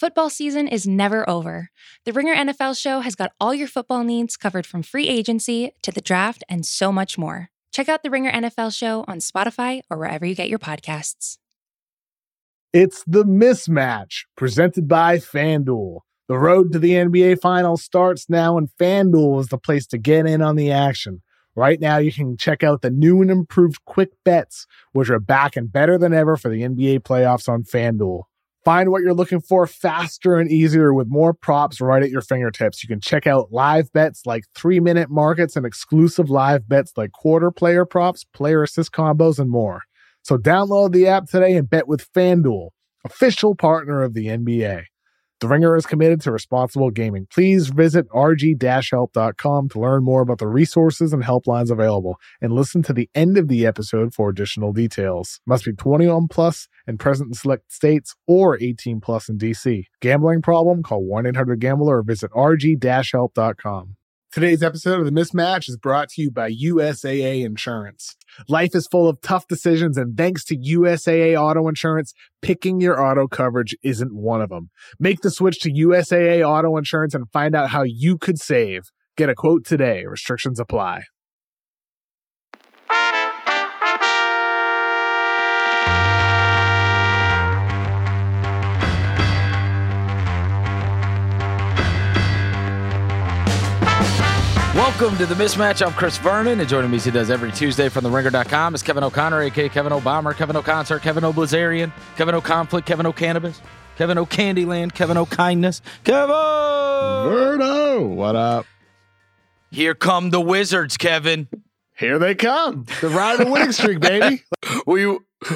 Football season is never over. The Ringer NFL show has got all your football needs covered from free agency to the draft and so much more. Check out the Ringer NFL show on Spotify or wherever you get your podcasts. It's the mismatch presented by FanDuel. The road to the NBA Finals starts now, and FanDuel is the place to get in on the action. Right now, you can check out the new and improved quick bets, which are back and better than ever for the NBA playoffs on FanDuel. Find what you're looking for faster and easier with more props right at your fingertips. You can check out live bets like three minute markets and exclusive live bets like quarter player props, player assist combos, and more. So download the app today and bet with FanDuel, official partner of the NBA. The Ringer is committed to responsible gaming. Please visit rg-help.com to learn more about the resources and helplines available and listen to the end of the episode for additional details. Must be 21 plus and present in select states or 18 plus in DC. Gambling problem? Call 1-800-GAMBLER or visit rg-help.com. Today's episode of The Mismatch is brought to you by USAA Insurance. Life is full of tough decisions, and thanks to USAA Auto Insurance, picking your auto coverage isn't one of them. Make the switch to USAA Auto Insurance and find out how you could save. Get a quote today. Restrictions apply. Welcome to the mismatch. I'm Chris Vernon, and joining me as he does every Tuesday from the ringer.com is Kevin O'Connor, aka Kevin O'Bomber, Kevin O'Concert, Kevin O'Blazarian, Kevin O'Conflict, Kevin O'Cannabis, Kevin O'Candyland, Kevin O'Kindness, Kevin Verno, what up? Here come the Wizards, Kevin. Here they come. The ride of the winning streak, baby. we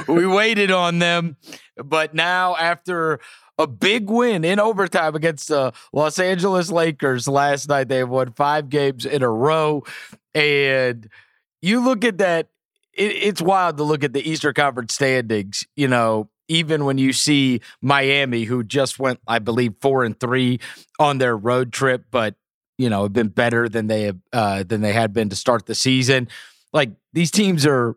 we waited on them, but now after a big win in overtime against the Los Angeles Lakers last night. They won five games in a row. And you look at that, it, it's wild to look at the Eastern Conference standings, you know, even when you see Miami, who just went, I believe, four and three on their road trip, but you know, have been better than they have uh, than they had been to start the season. Like these teams are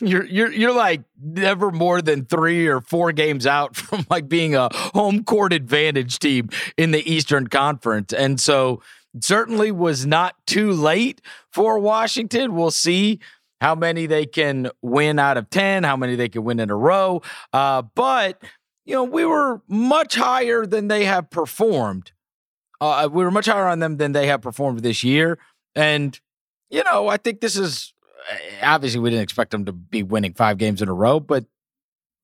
you're you're you're like never more than three or four games out from like being a home court advantage team in the Eastern Conference, and so certainly was not too late for Washington. We'll see how many they can win out of ten, how many they can win in a row. Uh, but you know, we were much higher than they have performed. Uh, we were much higher on them than they have performed this year, and you know, I think this is obviously we didn't expect them to be winning five games in a row, but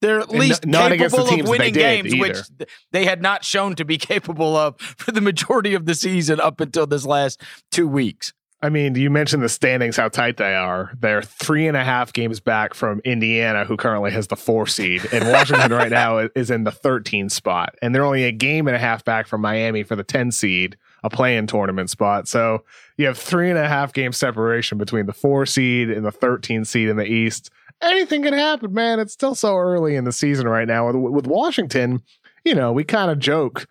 they're at least capable of winning games, either. which they had not shown to be capable of for the majority of the season up until this last two weeks. I mean, you mentioned the standings, how tight they are. They're three and a half games back from Indiana, who currently has the four seed, and Washington right now is in the 13 spot, and they're only a game and a half back from Miami for the 10 seed a play-in tournament spot. So you have three and a half game separation between the four seed and the 13 seed in the East. Anything can happen, man. It's still so early in the season right now. With, with Washington, you know, we kind of joke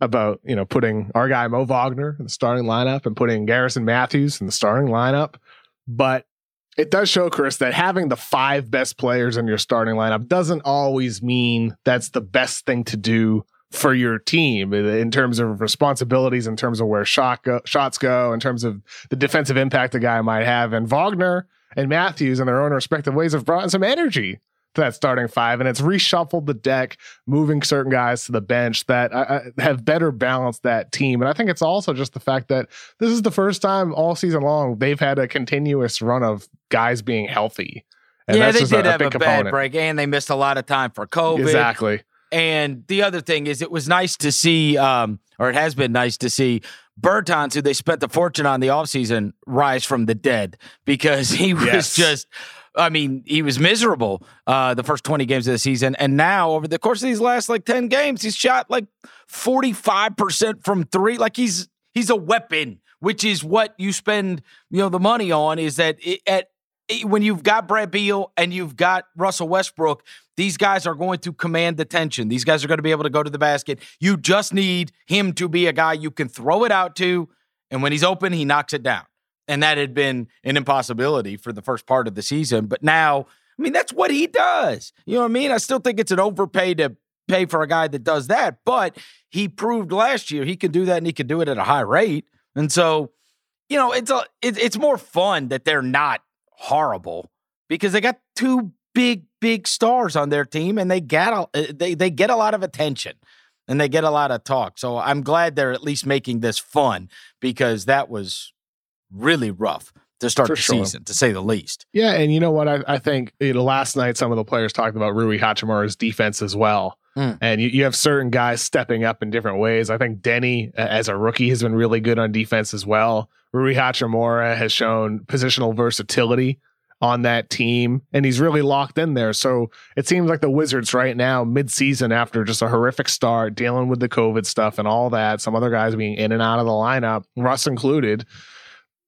about, you know, putting our guy Mo Wagner in the starting lineup and putting Garrison Matthews in the starting lineup. But it does show, Chris, that having the five best players in your starting lineup doesn't always mean that's the best thing to do for your team in terms of responsibilities, in terms of where shot go, shots go, in terms of the defensive impact the guy might have. And Wagner and Matthews, in their own respective ways, have brought some energy to that starting five, and it's reshuffled the deck, moving certain guys to the bench that uh, have better balanced that team. And I think it's also just the fact that this is the first time all season long they've had a continuous run of guys being healthy. And yeah, they did a, have a, a bad break, and they missed a lot of time for COVID. Exactly. And the other thing is, it was nice to see, um, or it has been nice to see, Bertans, who they spent the fortune on the offseason, rise from the dead because he was yes. just. I mean, he was miserable uh, the first 20 games of the season. And now, over the course of these last like 10 games, he's shot like 45% from three. Like he's he's a weapon, which is what you spend, you know, the money on is that it, at Eh, when you've got Brad Beal and you've got Russell Westbrook, these guys are going to command attention. These guys are going to be able to go to the basket. You just need him to be a guy you can throw it out to, and when he's open, he knocks it down. And that had been an impossibility for the first part of the season. But now, I mean, that's what he does. You know what I mean? I still think it's an overpay to pay for a guy that does that, but he proved last year he can do that and he can do it at a high rate. And so, you know, it's a it, it's more fun that they're not horrible because they got two big big stars on their team and they get a, uh, they they get a lot of attention and they get a lot of talk. So I'm glad they're at least making this fun because that was really rough to start For the sure. season, to say the least. Yeah, and you know what? I, I think you know, last night some of the players talked about Rui Hachimura's defense as well. Mm. And you, you have certain guys stepping up in different ways. I think Deni, as a rookie, has been really good on defense as well. Rui Hachimura has shown positional versatility on that team, and he's really locked in there. So it seems like the Wizards right now, mid-season, after just a horrific start, dealing with the COVID stuff and all that, some other guys being in and out of the lineup, Russ included,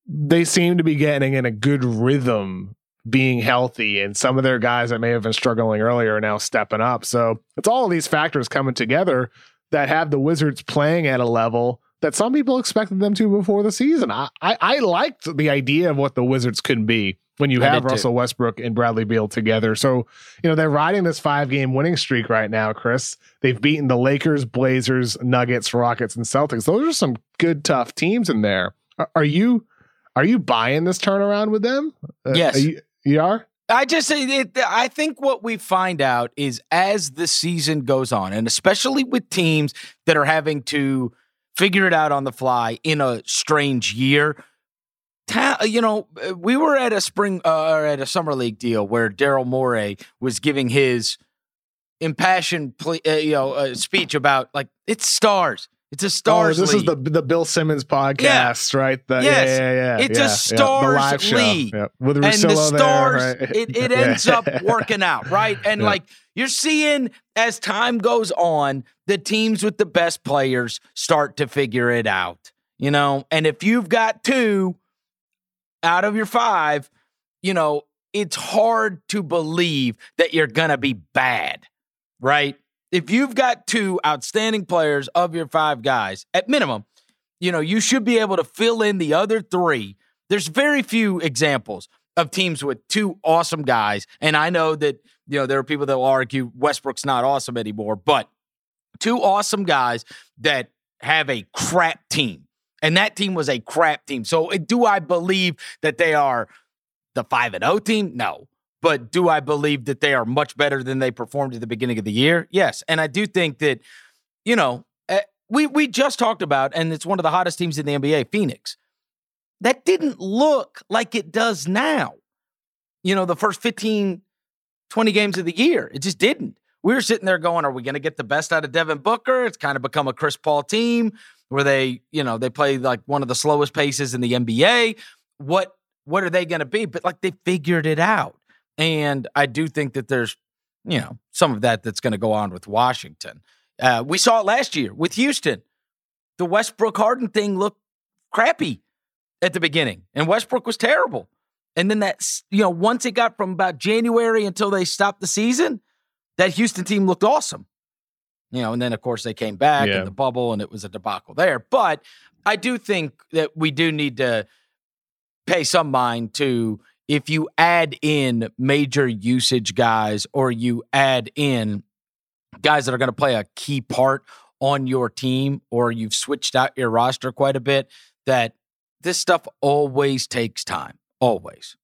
they seem to be getting in a good rhythm being healthy and some of their guys that may have been struggling earlier are now stepping up. So it's all of these factors coming together that have the Wizards playing at a level that some people expected them to before the season. I, I, I liked the idea of what the Wizards could be when you have Russell too. Westbrook and Bradley Beal together. So, you know, they're riding this five game winning streak right now, Chris. They've beaten the Lakers, Blazers, Nuggets, Rockets, and Celtics. Those are some good, tough teams in there. Are, are you are you buying this turnaround with them? Uh, yes. Are you, you are? I just say I think what we find out is as the season goes on, and especially with teams that are having to figure it out on the fly in a strange year. Ta- you know, we were at a spring uh, or at a summer league deal where Daryl Morey was giving his impassioned, uh, you know, uh, speech about like it's stars. It's a oh, stars. Oh, this league. is the the Bill Simmons podcast, yeah. right? The, yes. Yeah, yeah, yeah. It's yeah, a stars yeah. league, yeah. with and the stars. There, right? It it ends up working out, right? And like you're seeing as time goes on, the teams with the best players start to figure it out, you know. And if you've got two out of your five, you know, it's hard to believe that you're gonna be bad, right? If you've got two outstanding players of your five guys, at minimum, you know, you should be able to fill in the other three. There's very few examples of teams with two awesome guys. And I know that, you know, there are people that will argue Westbrook's not awesome anymore, but two awesome guys that have a crap team. And that team was a crap team. So do I believe that they are the 5 and 0 team? No. But do I believe that they are much better than they performed at the beginning of the year? Yes. And I do think that, you know, eh, we we just talked about, and it's one of the hottest teams in the NBA, Phoenix. That didn't look like it does now. You know, the first 15, 20 games of the year. It just didn't. We were sitting there going, are we going to get the best out of Devin Booker? It's kind of become a Chris Paul team where they, you know, they play like one of the slowest paces in the NBA. What what are they going to be? But like they figured it out. And I do think that there's, you know, some of that that's going to go on with Washington. Uh, we saw it last year with Houston. The Westbrook Harden thing looked crappy at the beginning, and Westbrook was terrible. And then that, you know, once it got from about January until they stopped the season, that Houston team looked awesome. You know, and then of course they came back yeah. in the bubble and it was a debacle there. But I do think that we do need to pay some mind to if you add in major usage guys or you add in guys that are going to play a key part on your team or you've switched out your roster quite a bit, that this stuff always takes time, always.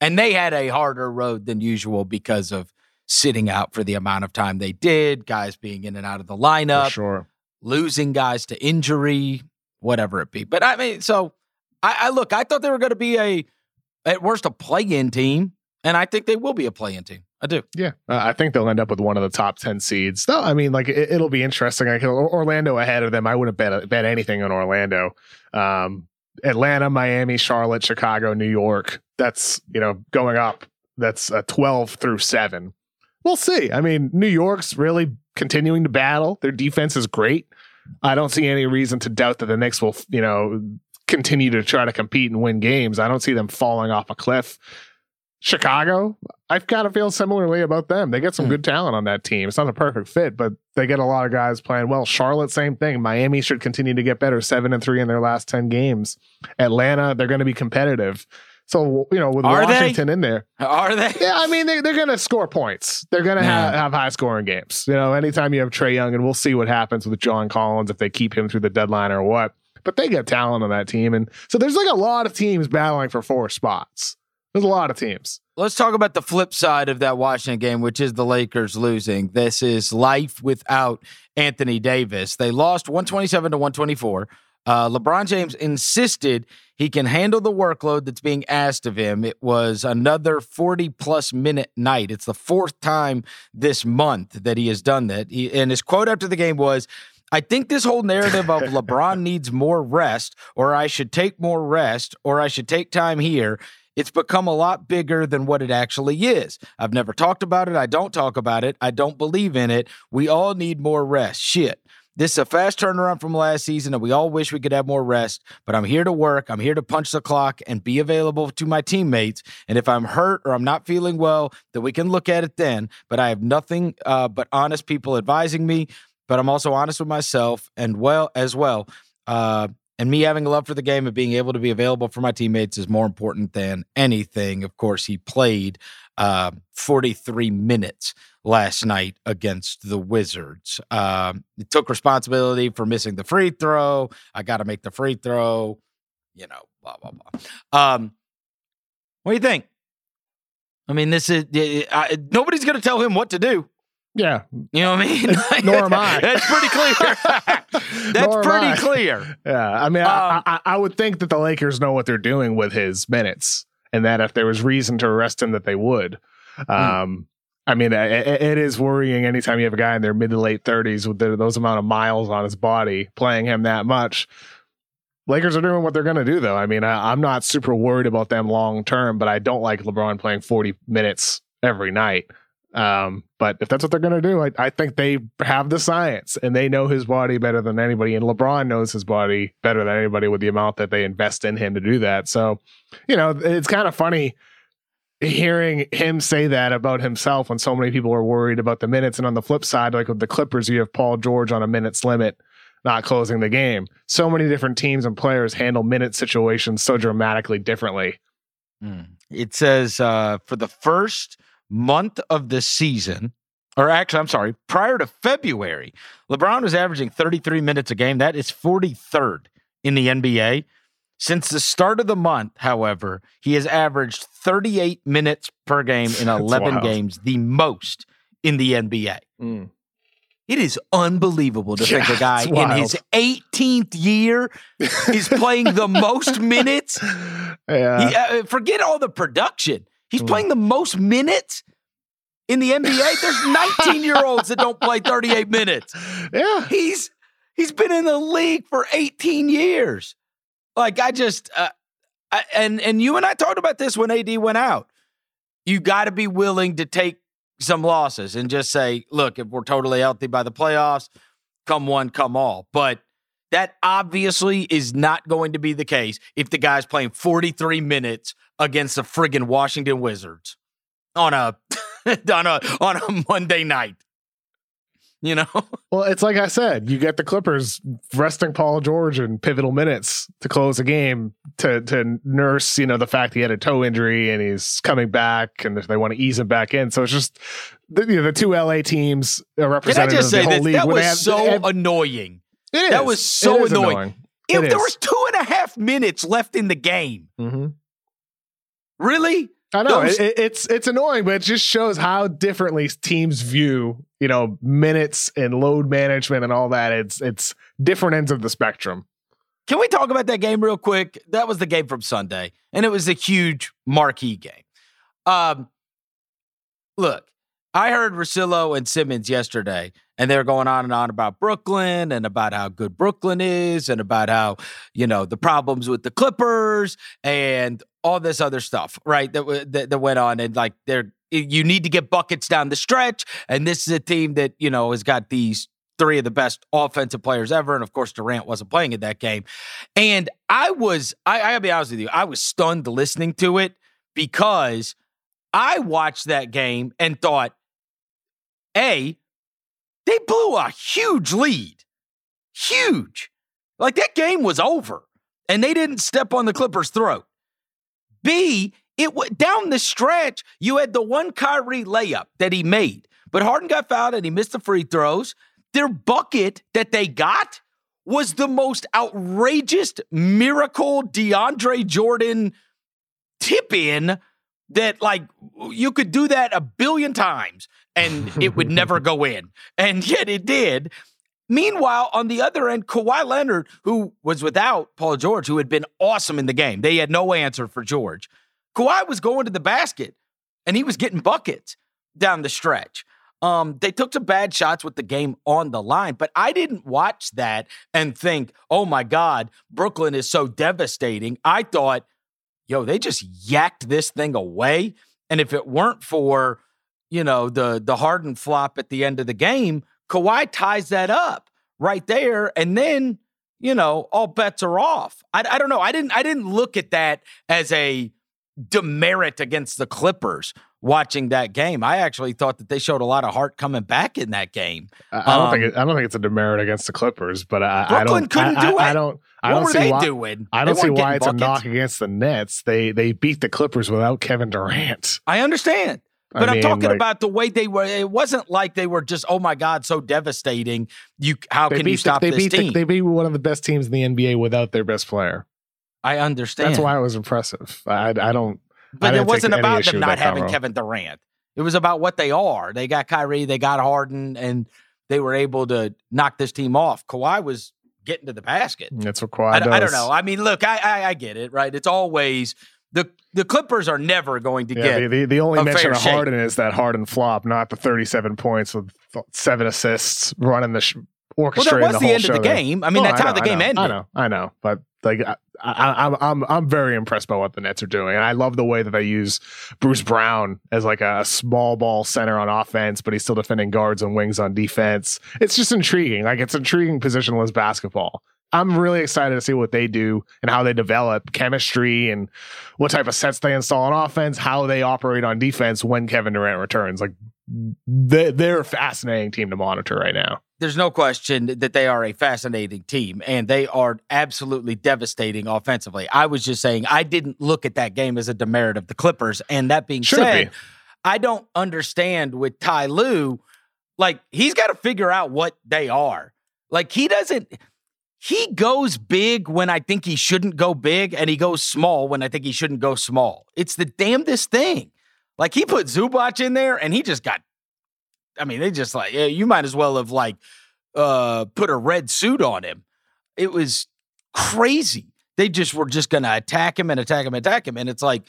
And they had a harder road than usual because of sitting out for the amount of time they did, guys being in and out of the lineup, for sure. losing guys to injury, whatever it be. But I mean, so I, I look, I thought they were going to be a at worst a play-in team, and I think they will be a play-in team. I do. Yeah, uh, I think they'll end up with one of the top ten seeds. No, I mean, like it, will be interesting. Like Orlando ahead of them. I wouldn't bet bet anything on Orlando. Um, Atlanta, Miami, Charlotte, Chicago, New York. That's you know going up. That's a twelve through seven. We'll see. I mean, New York's really continuing to battle. Their defense is great. I don't see any reason to doubt that the Knicks will, you know, continue to try to compete and win games. I don't see them falling off a cliff. Chicago, I've got to feel similarly about them. They get some mm. good talent on that team. It's not a perfect fit, but they get a lot of guys playing well. Charlotte, same thing. Miami should continue to get better, seven and three in their last ten games. Atlanta, they're going to be competitive. So you know, with Are they? Washington in there, Are they? yeah, I mean they, they're going to score points. They're going to Yeah. have, have high scoring games. You know, anytime you have Trae Young, and we'll see what happens with John Collins if they keep him through the deadline or what. But they get talent on that team, and so there's like a lot of teams battling for four spots. There's a lot of teams. Let's talk about the flip side of that Washington game, which is the Lakers losing. This is life without Anthony Davis. They lost 127 to 124. Uh, LeBron James insisted he can handle the workload that's being asked of him. It was another 40 plus minute night. It's the fourth time this month that he has done that. He, and his quote after the game was, I think this whole narrative of LeBron needs more rest, or I should take more rest, or I should take time here. It's become a lot bigger than what it actually is. I've never talked about it. I don't talk about it. I don't believe in it. We all need more rest. Shit. This is a fast turnaround from last season, and we all wish we could have more rest. But I'm here to work. I'm here to punch the clock and be available to my teammates. And if I'm hurt or I'm not feeling well, then we can look at it then. But I have nothing uh, but honest people advising me. But I'm also honest with myself and well as well. Uh, and me having a love for the game and being able to be available for my teammates is more important than anything. Of course, he played uh, 43 minutes last night against the Wizards. Um, took responsibility for missing the free throw. I got to make the free throw. You know, blah blah blah. Um, what do you think? I mean, this is I, nobody's going to tell him what to do. Yeah, You know what I mean? Nor am I. That's pretty clear. That's pretty I. clear. yeah. I mean, Um, I, I, I would think that the Lakers know what they're doing with his minutes, and that if there was reason to arrest him, that they would. Um, I mean, i- i- it is worrying anytime you have a guy in their mid to late thirties with the, those amount of miles on his body, playing him that much. Lakers are doing what they're going to do, though. I mean, I, I'm not super worried about them long term, but I don't like LeBron playing 40 minutes every night. Um, but if that's what they're going to do, I, I think they have the science and they know his body better than anybody. And LeBron knows his body better than anybody with the amount that they invest in him to do that. So, you know, it's kind of funny hearing him say that about himself when so many people are worried about the minutes. And on the flip side, like with the Clippers, you have Paul George on a minutes limit, not closing the game. So many different teams and players handle minute situations so dramatically differently. It says uh, for the first month of the season, or actually, I'm sorry, prior to February, LeBron was averaging 33 minutes a game. That is 43rd in the NBA. Since the start of the month, however, he has averaged 38 minutes per game in 11 games, the most in the NBA. It is unbelievable to think a guy in his 18th year is playing the most minutes Yeah. he, uh, forget all the production. He's Mm. playing the most minutes in the NBA. There's 19 year olds that don't play 38 minutes. yeah. He's he's been in the league for 18 years. Like I just uh, I, and and you and I talked about this when AD went out. You got to be willing to take some losses and just say, look, if we're totally healthy by the playoffs, come one, come all. But that obviously is not going to be the case if the guy's playing 43 minutes against the friggin' Washington Wizards on a on a on a Monday night. You know? Well, it's like I said, you get the Clippers resting Paul George in pivotal minutes to close a game to to nurse, you know, the fact he had a toe injury and he's coming back, and they want to ease him back in. So it's just the, you know, the two LA teams are Can I just of the say whole that league. that was have- so have- annoying. it that is. was so is annoying. If there was two and a half minutes left in the game, Mhm. Really? I know Those- it, it- it's it's annoying, but it just shows how differently teams view you know minutes and load management and all that. It's it's different ends of the spectrum. Can we talk about that game real quick? That was the game from Sunday, and it was a huge marquee game. Um, look, I heard Russillo and Simmons yesterday, and they were going on and on about Brooklyn and about how good Brooklyn is, and about how you know the problems with the Clippers and all this other stuff, right? That that, that went on, and like they're you need to get buckets down the stretch, and this is a team that you know has got these three of the best offensive players ever. And of course, Durant wasn't playing in that game. And I was, I, I gotta be honest with you, I was stunned listening to it because I watched that game and thought, A, they blew a huge lead. Huge. Like that game was over and they didn't step on the Clippers' throat. B, it w- down the stretch, you had the one Kyrie layup that he made, but Harden got fouled and he missed the free throws. Their bucket that they got was the most outrageous miracle DeAndre Jordan tip in that like you could do that a billion times and it would never go in. And yet it did. Meanwhile, on the other end, Kawhi Leonard, who was without Paul George, who had been awesome in the game, they had no answer for George. Kawhi was going to the basket and he was getting buckets down the stretch. Um, they took some bad shots with the game on the line, but I didn't watch that and think, oh my God, Brooklyn is so devastating. I thought, yo, they just yacked this thing away. And if it weren't for, you know, the the Harden flop at the end of the game, Kawhi ties that up right there. And then, you know, all bets are off. I, I don't know. I didn't I didn't look at that as a demerit against the Clippers watching that game. I actually thought that they showed a lot of heart coming back in that game. I, don't um, think it, I don't think it's a demerit against the Clippers, but I, Brooklyn I don't couldn't I, do it. I, don't. I what don't were see they why, doing? I don't see why it's buckets. a knock against the Nets. They they beat the Clippers without Kevin Durant. I understand. But I am talking like, about the way they were. It wasn't like they were just, oh my god, so devastating. You, how can you stop the, this beat team? The, they beat one of the best teams in the NBA without their best player. I understand. That's why it was impressive. I, I don't. But I it wasn't about them not having combo. Kevin Durant. It was about what they are. They got Kyrie, they got Harden, and they were able to knock this team off. Kawhi was getting to the basket. That's what Kawhi I, does. I don't know. I mean, look, I, I, I get it, right? It's always the the Clippers are never going to yeah, get the, the, the only mention of shake. Harden is that Harden flop, not the 37 points with seven assists running the sh- orchestrating well, that was the, the, end of the there. game. I mean, Oh, that's I how the game know, ended. I know, I know, but like I, I, I'm I'm I'm very impressed by what the Nets are doing, and I love the way that they use Bruce Brown as like a, small ball center on offense, but he's still defending guards and wings on defense. It's just intriguing. Like it's intriguing positionless basketball. I'm really excited to see what they do and how they develop chemistry and what type of sets they install on offense, how they operate on defense when Kevin Durant returns. Like they, they're a fascinating team to monitor right now. There's no question that they are a fascinating team and they are absolutely devastating offensively. I was just saying I didn't look at that game as a demerit of the Clippers. And that being Shouldn't said, be. I don't understand with Ty Lue, like he's got to figure out what they are. Like he doesn't he goes big when I think he shouldn't go big, and he goes small when I think he shouldn't go small. It's the damnedest thing. Like he put Zubac in there, and he just got. I mean, they just like yeah, you might as well have like uh put a red suit on him. It was crazy. They just were just gonna attack him and attack him, and attack him, and it's like,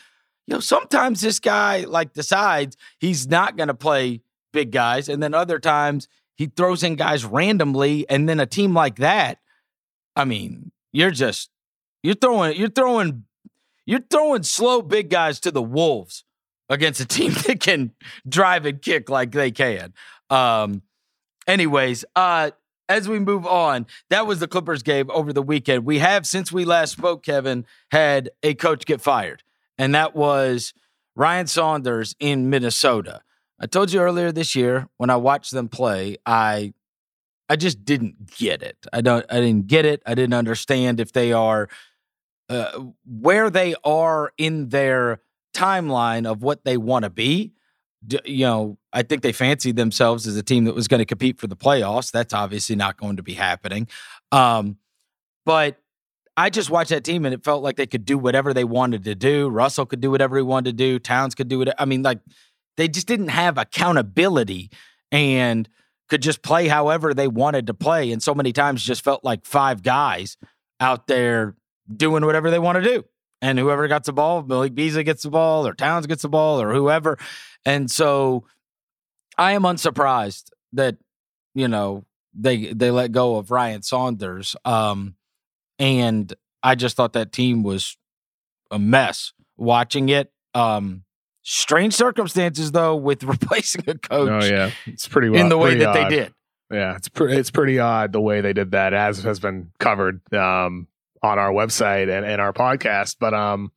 you know, sometimes this guy like decides he's not gonna play big guys, and then other times he throws in guys randomly, and then a team like that I mean, you're just you're throwing you're throwing you're throwing slow big guys to the wolves against a team that can drive and kick like they can. Um anyways, uh as we move on, that was the Clippers game over the weekend. We have since we last spoke, Kevin, had a coach get fired, and that was Ryan Saunders in Minnesota. I told you earlier this year when I watched them play, I I just didn't get it. I don't. I didn't get it. I didn't understand if they are uh, where they are in their timeline of what they want to be. D- you know, I think they fancied themselves as a team that was going to compete for the playoffs. That's obviously not going to be happening. Um, but I just watched that team and it felt like they could do whatever they wanted to do. Russell could do whatever he wanted to do. Towns could do it. I mean, like they just didn't have accountability and could just play however they wanted to play. And so many times just felt like five guys out there doing whatever they want to do. And whoever got the ball, Malik Beasley gets the ball, or Towns gets the ball, or whoever. And so I am unsurprised that, you know, they they let go of Ryan Saunders. Um, and I just thought that team was a mess watching it. Um, strange circumstances though with replacing a coach. Oh yeah, it's pretty in the way that odd. they did. Yeah, it's pre- it's pretty odd the way they did that, as has been covered um, on our website and, and our podcast. But um,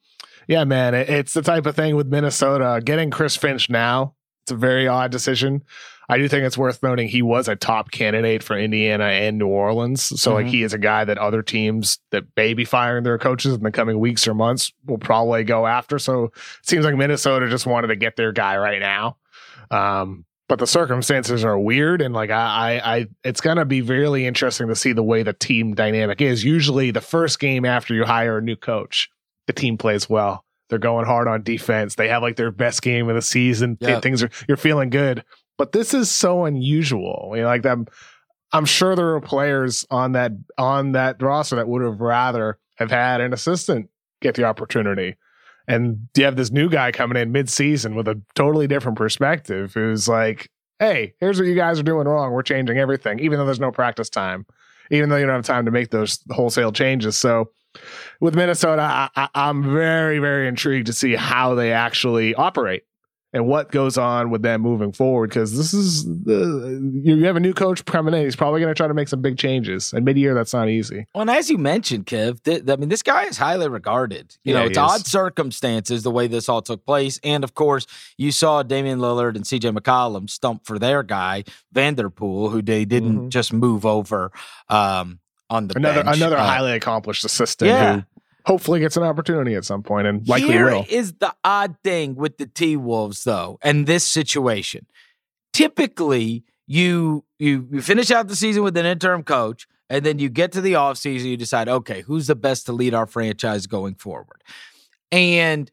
yeah, man, it, it's the type of thing with Minnesota getting Chris Finch now. It's a very odd decision. I do think it's worth noting he was a top candidate for Indiana and New Orleans. So, mm-hmm. like, he is a guy that other teams that may be firing their coaches in the coming weeks or months will probably go after. So, it seems like Minnesota just wanted to get their guy right now. Um, but the circumstances are weird and like I, I, I it's gonna be really interesting to see the way the team dynamic is. Usually the first game after you hire a new coach, the team plays well. They're going hard on defense. They have like their best game of the season. Things are you're feeling good. But this is so unusual. Like them I'm sure there are players on that on that roster that would have rather have had an assistant get the opportunity. And you have this new guy coming in mid-season with a totally different perspective who's like, hey, here's what you guys are doing wrong. We're changing everything, even though there's no practice time, even though you don't have time to make those wholesale changes. So with Minnesota, I, am very, very intrigued to see how they actually operate and what goes on with them moving forward because this is the you have a new coach coming in. He's probably going to try to make some big changes, and mid year that's not easy. Well, and as you mentioned, Kev, th- I mean, this guy is highly regarded. You yeah, know, it's odd circumstances the way this all took place, and of course, you saw Damian Lillard and CJ McCollum stump for their guy Vanterpool, who they didn't mm-hmm. just move over. Um, on the another bench. another uh, highly accomplished assistant yeah. who hopefully gets an opportunity at some point and likely Here will. is the odd thing with the T Wolves though, and this situation. Typically, you you you finish out the season with an interim coach, and then you get to the offseason, you decide, okay, who's the best to lead our franchise going forward? And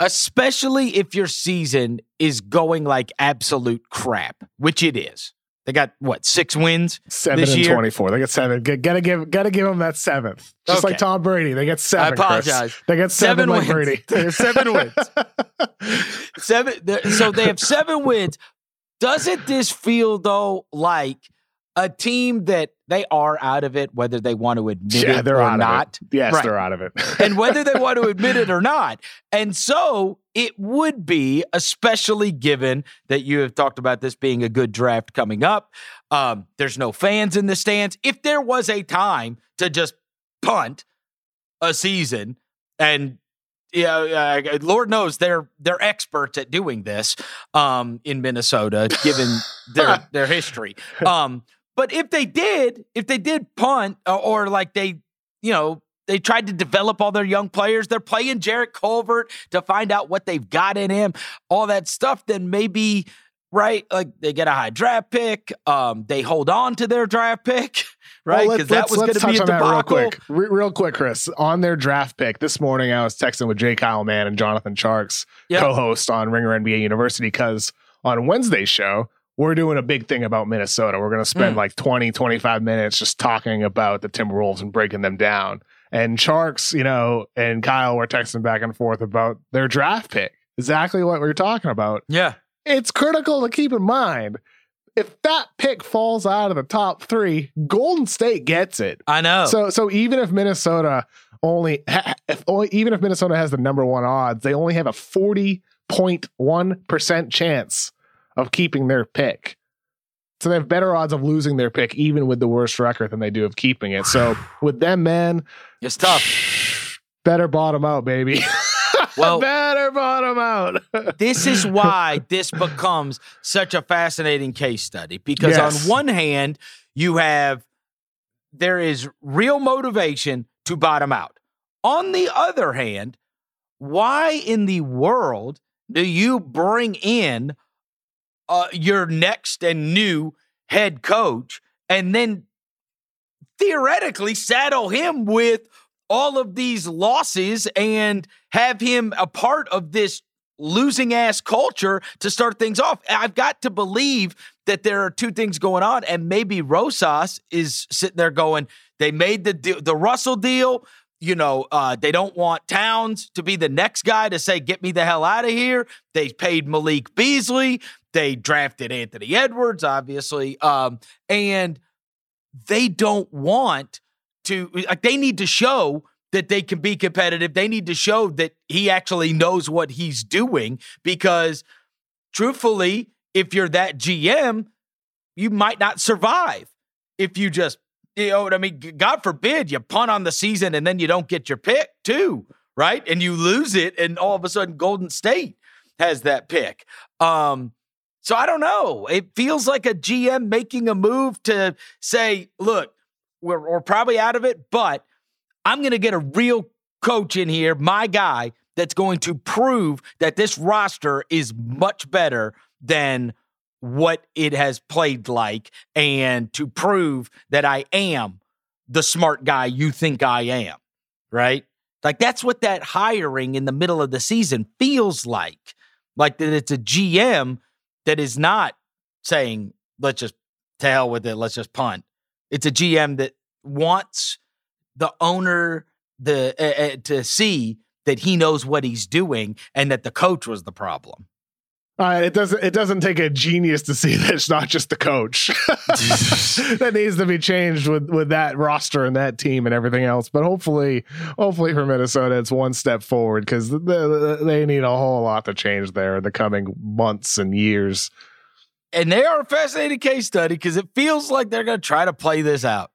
especially if your season is going like absolute crap, which it is. They got what six wins? Seven and twenty four. They got seven. gotta give gotta give them that seventh. Just okay. like Tom Brady, they get seven. I apologize. Chris. They get seven, seven like wins. Brady. They have seven wins. seven. So they have seven wins. Doesn't this feel though like a team that they are out of it, whether they want to admit yeah, it or not. It. Yes, right. they're out of it. and whether they want to admit it or not. And so it would be, especially given that you have talked about this being a good draft coming up. Um, there's no fans in the stands. If there was a time to just punt a season and yeah, uh, Lord knows they're they're experts at doing this um, in Minnesota, given their their history. Um, but if they did, if they did punt or, or like they, you know, they tried to develop all their young players. They're playing Jarrett Culver to find out what they've got in him, all that stuff. Then maybe, right? Like they get a high draft pick. Um, they hold on to their draft pick, right? Because well, that was going to be a debacle. Real quick, Re- real quick, Chris. On their draft pick this morning, I was texting with J. Kyle Mann and Jonathan Tjarks, yep. co-host on Ringer NBA University, because on Wednesday's show we're doing a big thing about Minnesota. We're going to spend mm. like 20, 25 minutes just talking about the Timberwolves and breaking them down. And Tjarks, you know, and Kyle were texting back and forth about their draft pick. Exactly what we are talking about. Yeah. It's critical to keep in mind. If that pick falls out of the top three, Golden State gets it. I know. So, so even if Minnesota only, if only, even if Minnesota has the number one odds, they only have a forty point one percent chance of keeping their pick. So they have better odds of losing their pick, even with the worst record, than they do of keeping it. So with them, man, it's tough. Better bottom out, baby. Well, better bottom out. this is why this becomes such a fascinating case study because yes. on one hand, you have there is real motivation to bottom out. On the other hand, why in the world do you bring in uh, your next and new head coach and then theoretically saddle him with all of these losses and have him a part of this losing ass culture to start things off. I've got to believe that there are two things going on, and maybe Rosas is sitting there going, "They made the the Russell deal. You know, uh, they don't want Towns to be the next guy to say, "Get me the hell out of here." They paid Malik Beasley. They drafted Anthony Edwards, obviously, um, and they don't want to. Like, they need to show that they can be competitive. They need to show that he actually knows what he's doing because, truthfully, if you're that GM, you might not survive if you just, you know what I mean? God forbid you punt on the season and then you don't get your pick too, right? And you lose it, and all of a sudden Golden State has that pick. Um, So I don't know. It feels like a GM making a move to say, look, we're, we're probably out of it, but I'm going to get a real coach in here, my guy, that's going to prove that this roster is much better than what it has played like and to prove that I am the smart guy you think I am, right? Like that's what that hiring in the middle of the season feels like. Like that it's a GM that is not saying, let's just to hell with it, let's just punt. It's a GM that wants the owner the uh, uh, to see that he knows what he's doing and that the coach was the problem. Uh, it doesn't. It doesn't take a genius to see that it's not just the coach that needs to be changed with with that roster and that team and everything else. But hopefully, hopefully for Minnesota, it's one step forward because they need a whole lot to change there in the coming months and years. And they are a fascinating case study because it feels like they're going to try to play this out.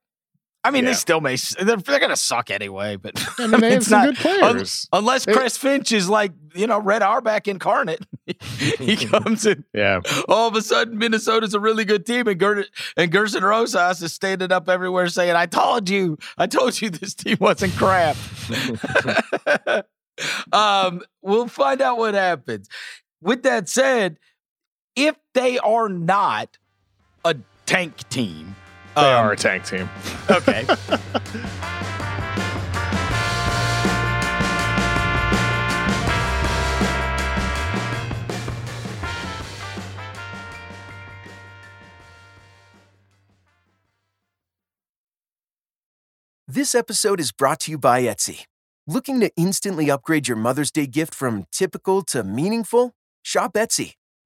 I mean, yeah. they still may. They're, they're going to suck anyway, but I mean, they have some not, good players. Un, unless Chris Finch is like you know Red Auerbach incarnate, he comes in. Yeah. All of a sudden, Minnesota's a really good team, and Ger- and Gersson Rosas is standing up everywhere saying, "I told you, I told you, this team wasn't crap." um, we'll find out what happens. With that said, if they are not a tank team they um, are a tank team. Okay. this episode is brought to you by Etsy. Looking to instantly upgrade your Mother's Day gift from typical to meaningful? Shop Etsy.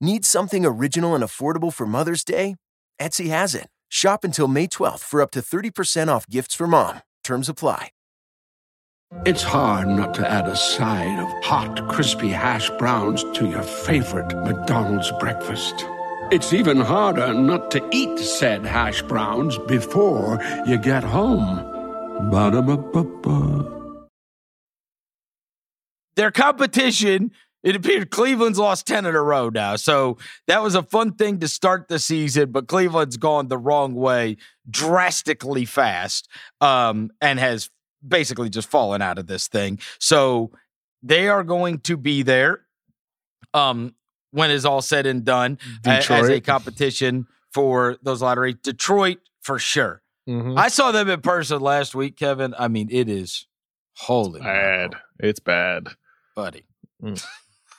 Need something original and affordable for Mother's Day? Etsy has it. Shop until May 12th for up to 30% off gifts for mom. Terms apply. It's hard not to add a side of hot, crispy hash browns to your favorite McDonald's breakfast. It's even harder not to eat said hash browns before you get home. Ba-da-ba-ba-ba. Their competition it appeared Cleveland's lost 10 in a row now. So that was a fun thing to start the season, but Cleveland's gone the wrong way drastically fast um, and has basically just fallen out of this thing. So they are going to be there um, when it's all said and done as, as a competition for those lottery. Detroit, for sure. Mm-hmm. I saw them in person last week, Kevin. I mean, it is holy bad. It's bad, buddy. Mm.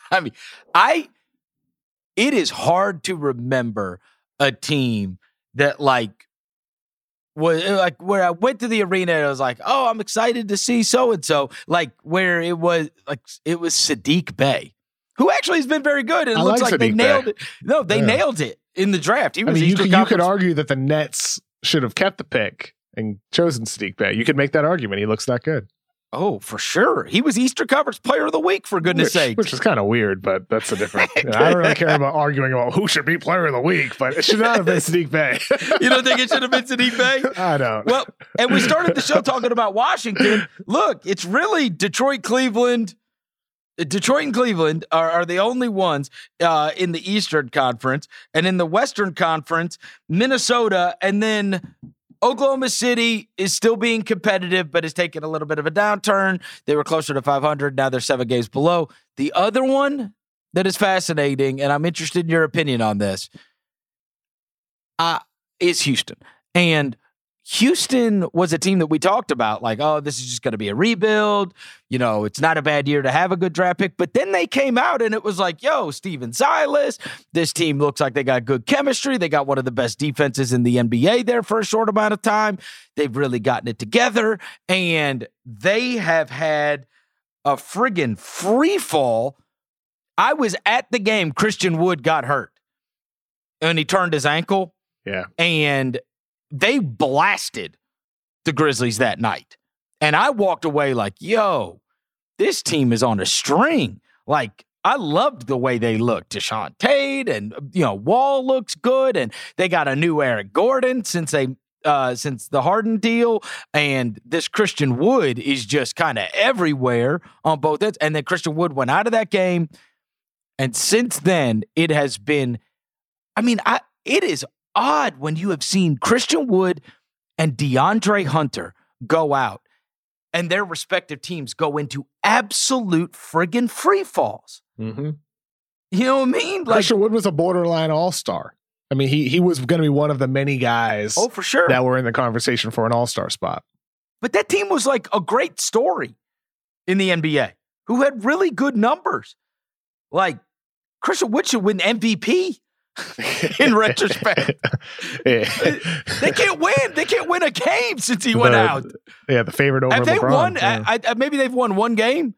I mean, I it is hard to remember a team that like was uh, like where I went to the arena and I was like, oh, I'm excited to see so and so. Like where it was like it was Saddiq Bey, who actually has been very good. And it I looks like, like they nailed it. No, they yeah. nailed it in the draft. He was I mean, you, could, you could argue that the Nets should have kept the pick and chosen Saddiq Bey. You could make that argument. He looks that good. Oh, for sure. He was Easter Conference Player of the Week, for goodness which, sake. Which is kind of weird, but that's a different. you know, I don't really care about arguing about who should be Player of the Week, but it should not have been Saddiq Bey. you don't think it should have been Saddiq Bey? I don't. Well, and we started the show talking about Washington. Look, it's really Detroit, Cleveland. Detroit and Cleveland are, are the only ones uh, in the Eastern Conference, and in the Western Conference, Minnesota, and then Oklahoma City is still being competitive, but is taking a little bit of a downturn. They were closer to 500. Now they're seven games below. The other one that is fascinating, and I'm interested in your opinion on this, uh, is Houston. And Houston was a team that we talked about, like, oh, this is just going to be a rebuild. You know, it's not a bad year to have a good draft pick. But then they came out and it was like, yo, Stephen Silas, this team looks like they got good chemistry. They got one of the best defenses in the NBA there for a short amount of time. They've really gotten it together. And they have had a friggin' free fall. I was at the game, Christian Wood got hurt. and he turned his ankle. Yeah. And they blasted the Grizzlies that night. And I walked away like, yo, this team is on a string. Like, I loved the way they looked. Jae'Sean Tate and you know Wall looks good, and they got a new Eric Gordon since they uh, since the Harden deal, and this Christian Wood is just kind of everywhere on both ends. And then Christian Wood went out of that game, and since then it has been. I mean, I it is odd when you have seen Christian Wood and DeAndre Hunter go out and their respective teams go into absolute friggin' free falls. Mm-hmm. You know what I mean? Like, Christian Wood was a borderline all star. I mean, he he was going to be one of the many guys. Oh, for sure. That were in the conversation for an all star spot. But that team was like a great story in the NBA, who had really good numbers. Like Christian Wood should win MVP. in retrospect. they can't win. They can't win a game since he went the, out. Yeah, the favorite over Have they LeBron, won? Yeah. I, I, maybe they've won one game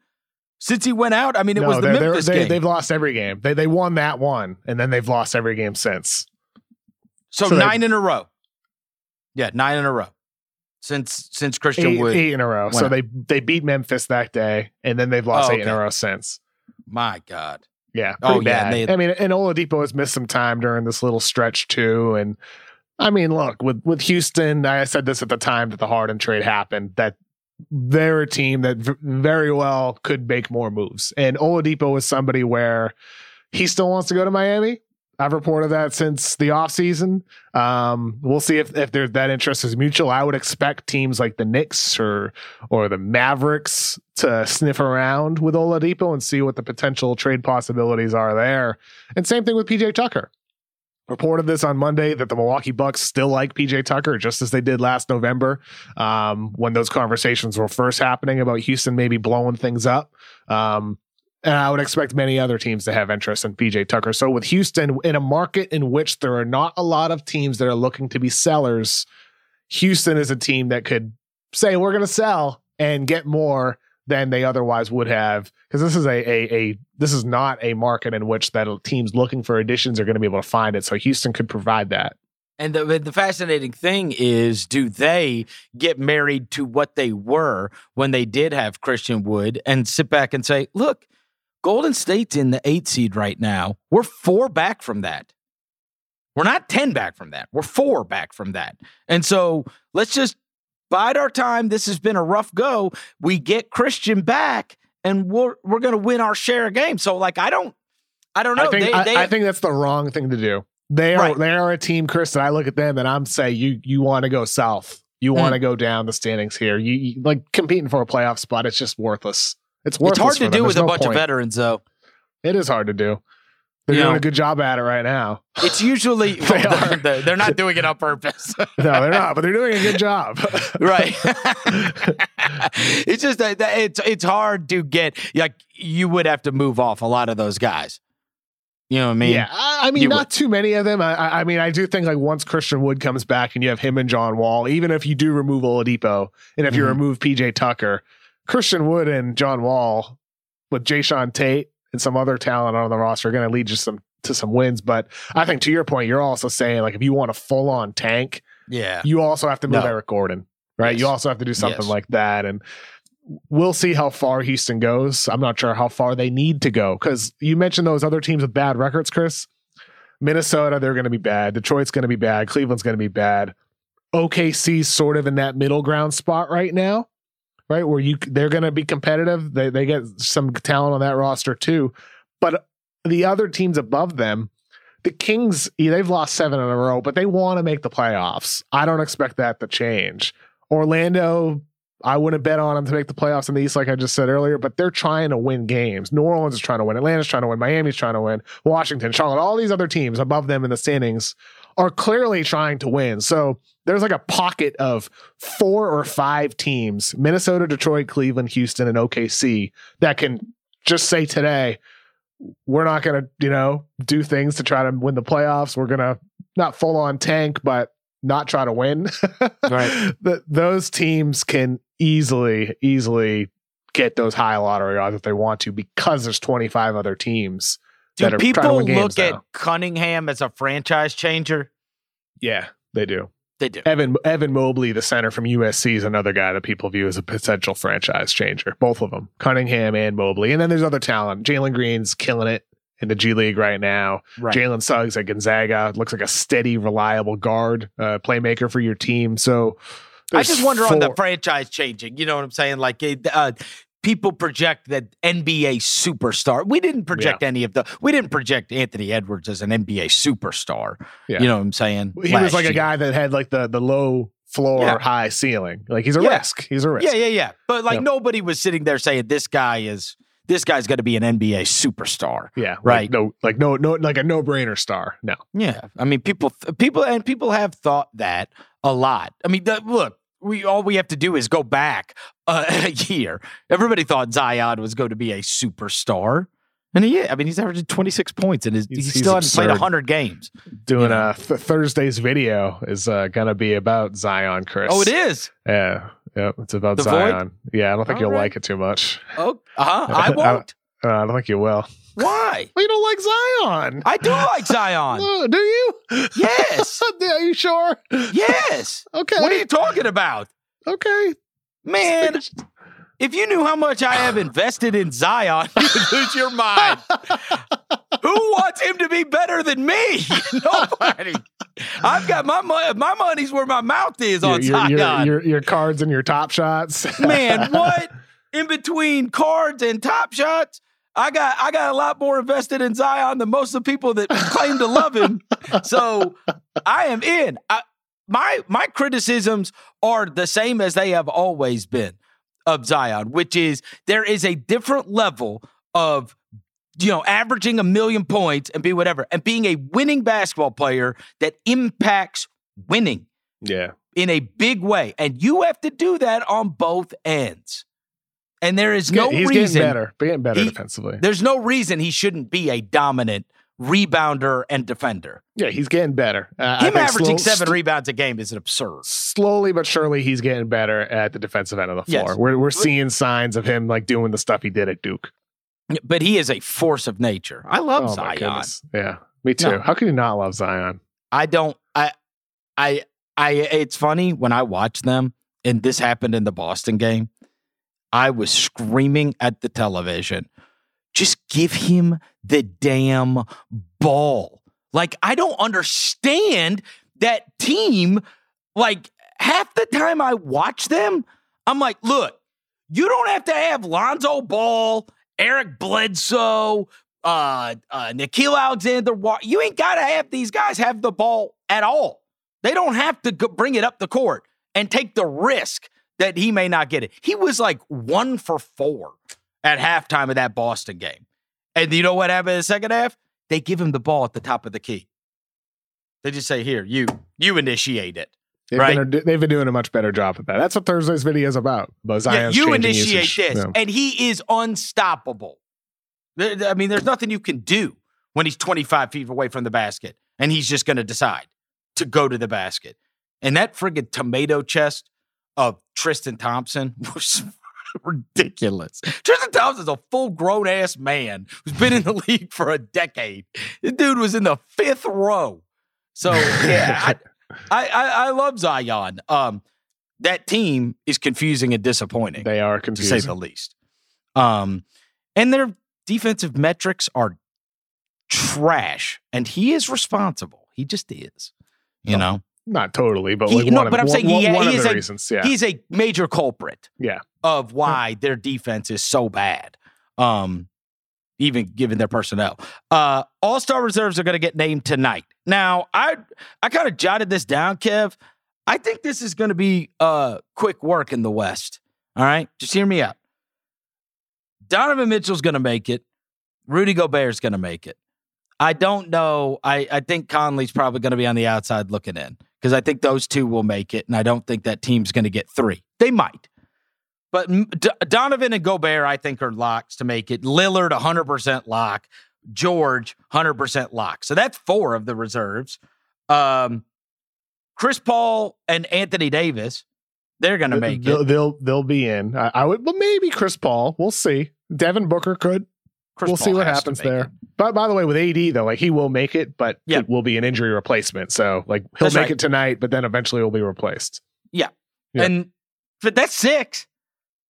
since he went out. I mean, it no, was the Memphis they're, game. They, have lost every game. They they won that one, and then they've lost every game since. So, so nine in a row. Yeah, nine in a row since since Christian eight, Wood eight in a row. So they they beat Memphis that day, and then they've lost Oh, eight in a row since. My God. Yeah, Oh, pretty yeah, they- I mean, and Oladipo has missed some time during this little stretch too. And I mean, look with with Houston, I said this at the time that the Harden trade happened that they're a team that v- very well could make more moves. And Oladipo is somebody where he still wants to go to Miami. I've reported that since the offseason. Um, we'll see if, if there's that interest is mutual. I would expect teams like the Knicks or or the Mavericks to sniff around with Oladipo and see what the potential trade possibilities are there. And same thing with PJ Tucker. Reported this on Monday that the Milwaukee Bucks still like PJ Tucker just as they did last November um, when those conversations were first happening about Houston maybe blowing things up. Um, and I would expect many other teams to have interest in PJ Tucker. So with Houston in a market in which there are not a lot of teams that are looking to be sellers, Houston is a team that could say we're going to sell and get more than they otherwise would have because this is a, a a this is not a market in which that teams looking for additions are going to be able to find it. So Houston could provide that. And the, the fascinating thing is, do they get married to what they were when they did have Christian Wood and sit back and say, look, Golden State's in the eight seed right now. We're four back from that. We're not 10 back from that. We're four back from that. And so let's just bide our time. This has been a rough go. We get Christian back and we're we're gonna win our share of games. So like I don't I don't know. I think they, I, they, I think that's the wrong thing to do. They are Right. they are a team, Chris, that I look at them and I'm saying you you want to go south. You want to Mm. go down the standings here. You, you like competing for a playoff spot. It's just worthless. It's it's hard to do with a no bunch of veterans though. It is hard to do. They're You doing know- a good job at it right now. It's usually They are. they're, they're not doing it on purpose. No, they're not, but they're doing a good job. right. it's just that, that it's it's hard to get like you would have to move off a lot of those guys. You know what I mean? yeah, I, I mean, you not would. too many of them. I- I, mean, I do think like once Christian Wood comes back and you have him and John Wall, even if you do remove Oladipo and if you Mhm. remove PJ Tucker, Christian Wood and John Wall with Jae'Sean Tate and some other talent on the roster are going to lead you some to some wins. But I think to your point, you're also saying like if you want a full on tank, Yeah. you also have to move No. Eric Gordon, right? You also have to do something Yes. like that. And we'll see how far Houston goes. I'm not sure how far they need to go because you mentioned those other teams with bad records, Chris. Minnesota, they're going to be bad. Detroit's going to be bad. Cleveland's going to be bad. OKC's sort of in that middle ground spot right now, right? Where you they're going to be competitive. They they get some talent on that roster too, but the other teams above them, the Kings, they've lost seven in a row, but they want to make the playoffs. I don't expect that to change. Orlando, I wouldn't bet on them to make the playoffs in the East, like I just said earlier, but they're trying to win games. New Orleans is trying to win. Atlanta's trying to win. Miami's trying to win. Washington, Charlotte, all these other teams above them in the standings are clearly trying to win. So there's like a pocket of four or five teams Minnesota, Detroit, Cleveland, Houston, and OKC that can just say today, we're not going to, you know, do things to try to win the playoffs. We're going to not full on tank, but not try to win. Right. Th- those teams can easily, easily get those high lottery odds if they want to because there's 25 other teams Do that are trying to people win games look at. Cunningham as a franchise changer? Yeah, they do. They do. Evan Evan Mobley, the center from USC, is another guy that people view as a potential franchise changer. Both of them, Cunningham and Mobley, and then there's other talent. Jalen Green's killing it in the G League right now. Right. Jalen Suggs at Gonzaga looks like a steady, reliable guard, uh, playmaker for your team. So I just wonder on the franchise changing. You know what I'm saying? Like uh, people project that NBA superstar. We didn't project any of the. We didn't project Anthony Edwards as an NBA superstar. Yeah. You know what I'm saying? he was Last like a guy that had like the the low floor, Yeah. high ceiling. Like he's a Yeah. risk. He's a risk. Yeah, yeah, yeah. But like Yeah. nobody was sitting there saying this guy is this guy's going to be an NBA superstar. Yeah, like, Right. no, like no, no, like a no-brainer star. No, Yeah, I mean, people, people, and people have thought that a lot. I mean, the, look, we all we have to do is go back uh, a year. Everybody thought Zion was going to be a superstar, and he, I mean, he's averaging twenty six points, and his, he still hasn't played absurd. hundred games. doing know. a th- Thursday's video is uh, gonna be about Zion, Chris. Oh, it is. Yeah, yeah, it's about The Void? Zion. Yeah, I don't think All you'll right. like it too much. Oh, uh huh. I won't. Uh, I don't think you will. Why? Well, you don't like Zion. I do like Zion. Uh, do you? Yes. are you sure? Yes. Okay. What are you talking about, okay. man? If you knew how much I have invested in Zion, you would lose your mind. Who wants him to be better than me? Nobody. I've got my money. My money's where my mouth is Your, on your, Zion. your, your cards and your top shots. Man, what? In between cards and top shots, I got I got a lot more invested in Zion than most of the people that claim to love him. So I am in. I, my my criticisms are the same as they have always been of Zion, which is there is a different level of you know averaging a million points and be whatever and being a winning basketball player that impacts winning yeah. in a big way. And you have to do that on both ends. And there is no He's reason getting better. Getting better he- defensively. there's no reason he shouldn't be a dominant rebounder and defender. Yeah, he's getting better. Uh, Him averaging slow- seven rebounds a game is absurd. slowly but surely he's getting better at the defensive end of the floor. Yes. We're we're seeing signs of him like doing the stuff he did at Duke. But he is a force of nature. I love oh Zion. Yeah. Me too. No. How can you not love Zion? I don't I I I it's funny when I watch them and this happened in the Boston game. I was screaming at the television. Just give him the damn ball. Like I don't understand that team like half the time I watch them, I'm like, look, you don't have to have Lonzo Ball, Eric Bledsoe, uh, uh, Nickeil Alexander. You ain't got to have these guys have the ball at all. They don't have to bring it up the court and take the risk that he may not get it. He was like one for four at halftime of that Boston game. And you know what happened in the second half? They give him the ball at the top of the key. They just say, "Here, you you initiate it." They've, Right. been, they've been doing a much better job at that. That's what Thursday's video is about. Yeah, you initiate usage. this, Yeah. and he is unstoppable. I mean, there's nothing you can do when he's 25 feet away from the basket, and he's just going to decide to go to the basket. And that friggin' tomato chest of Tristan Thompson was ridiculous. Tristan Thompson's a full grown ass man who's been in the league for a decade. This dude was in the fifth row. So yeah, I, I, I, I love Zion. Um, that team is confusing and disappointing They are confusing. to say the least. Um, and their defensive metrics are trash, and he is responsible. He just is. You Oh, know, Not totally, but He- like no, one of, I'm one- saying he- one he of is the a- reasons. Yeah. he's a major culprit yeah. of why their defense is so bad. Um, even given their personnel. Uh, All star reserves are going to get named tonight. Now, I I kind of jotted this down, Kev. I think this is going to be uh quick work in the West. All right, just hear me out. Donovan Mitchell's going to make it. Rudy Gobert's going to make it. I don't know. I, I think Conley's probably going to be on the outside looking in because I think those two will make it, and I don't think that team's going to get three. They might. But D- Donovan and Gobert, I think, are locks to make it. Lillard, 100% lock. George, 100% lock. So that's four of the reserves. Um, Chris Paul and Anthony Davis, they're going to make they'll, it. they'll they'll be in. I, I would, but maybe Chris Paul. We'll see. Devin Booker could. Chris we'll Paul see what happens there. it. But by the way, with AD though, like he will make it, but Yeah. it will be an injury replacement. So like he'll That's make right. it tonight, but then eventually will be replaced. Yeah. And but that's six.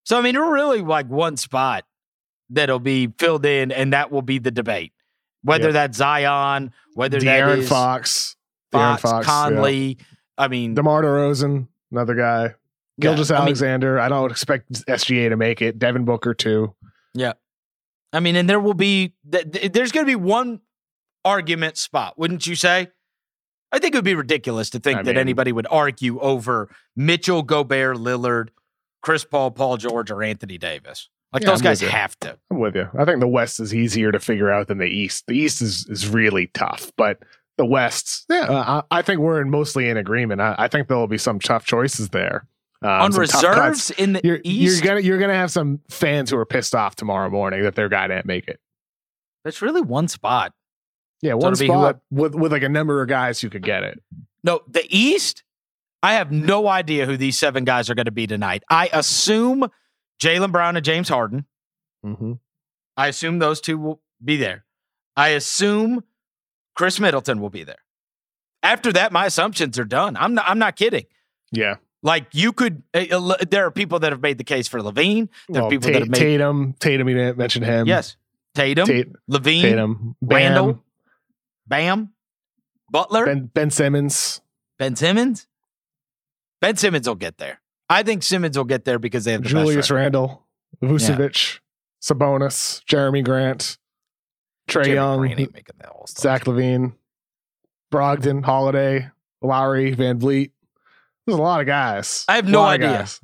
So I mean, we're really like one spot that'll be filled in, and that will be the debate. Whether Yeah. that's Zion, whether that De'Aaron is Fox, Fox, Fox, yeah. Conley. I mean, DeMar DeRozan, another guy. yeah, Gilgeous I mean- Alexander. I don't expect SGA to make it. Devin Booker too. I mean, and there will be th- th- there's going to be one argument spot, wouldn't you say? I think it would be ridiculous to think I that mean- anybody would argue over Mitchell, Gobert, Lillard, Chris Paul, Paul George, or Anthony Davis. Like Yeah, those I'm guys have to. I'm with you. I think the West is easier to figure out than the East. The East is is really tough, but the West, yeah, uh, I, I think we're in mostly in agreement. I, I think there will be some tough choices there. Um, On reserves in the You're, East, you're gonna you're gonna have some fans who are pissed off tomorrow morning that their guy didn't make it. that's really one spot. Yeah, one be spot with with like a number of guys who could get it. No, the East, I have no idea who these seven guys are going to be tonight. I assume Jaylen Brown and James Harden. Mm-hmm. I assume those two will be there. I assume Khris Middleton will be there. After that, my assumptions are done. I'm not, I'm not kidding. Yeah, Like you could, uh, there are people that have made the case for LaVine. There are people Ta- that have made Tatum. Tatum, you didn't mention him. yes, Tatum, Tate, LaVine, Tatum, Bam, Randle, Bam, Butler, ben, Ben Simmons, Ben Simmons. Ben Simmons will get there. I think Simmons will get there because they have the Julius. Randle, Vucevic, Sabonis, Jerami Grant, Trae Young, Zach LaVine, Brogdon, Holiday, Lowry, VanVleet. There's a lot of guys. I have no idea. guys.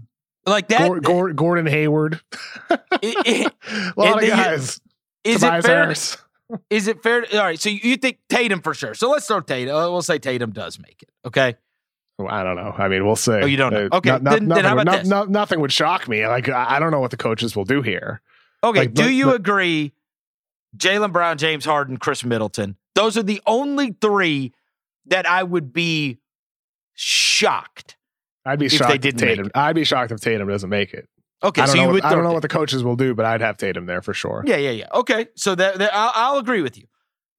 Like that. Gor- Gor- Gordon Hayward. i- i- a lot of guys. is Tobias it fair? Harris. Is it fair? All right. So you think Tatum for sure. So let's throw Tatum. uh, We'll say Tatum does make it. Okay. Well, I don't know. I mean, we'll see. Oh, you don't know. Uh, Okay, then- then nothing, how would- about no- nothing would shock me. Like I I don't know what the coaches will do here. Okay. Like, do but- you but- agree? Jaylen Brown, James Harden, Khris Middleton. Those are the only three that I would be shocked. I'd be If they shocked if didn't make Tatum. I'd be shocked if Tatum doesn't make it. Okay. I don't so know. you What. I don't know what the coaches will do, but I'd have Tatum there for sure. Yeah. Yeah. Yeah. Okay. So that, that I'll, I'll agree with you.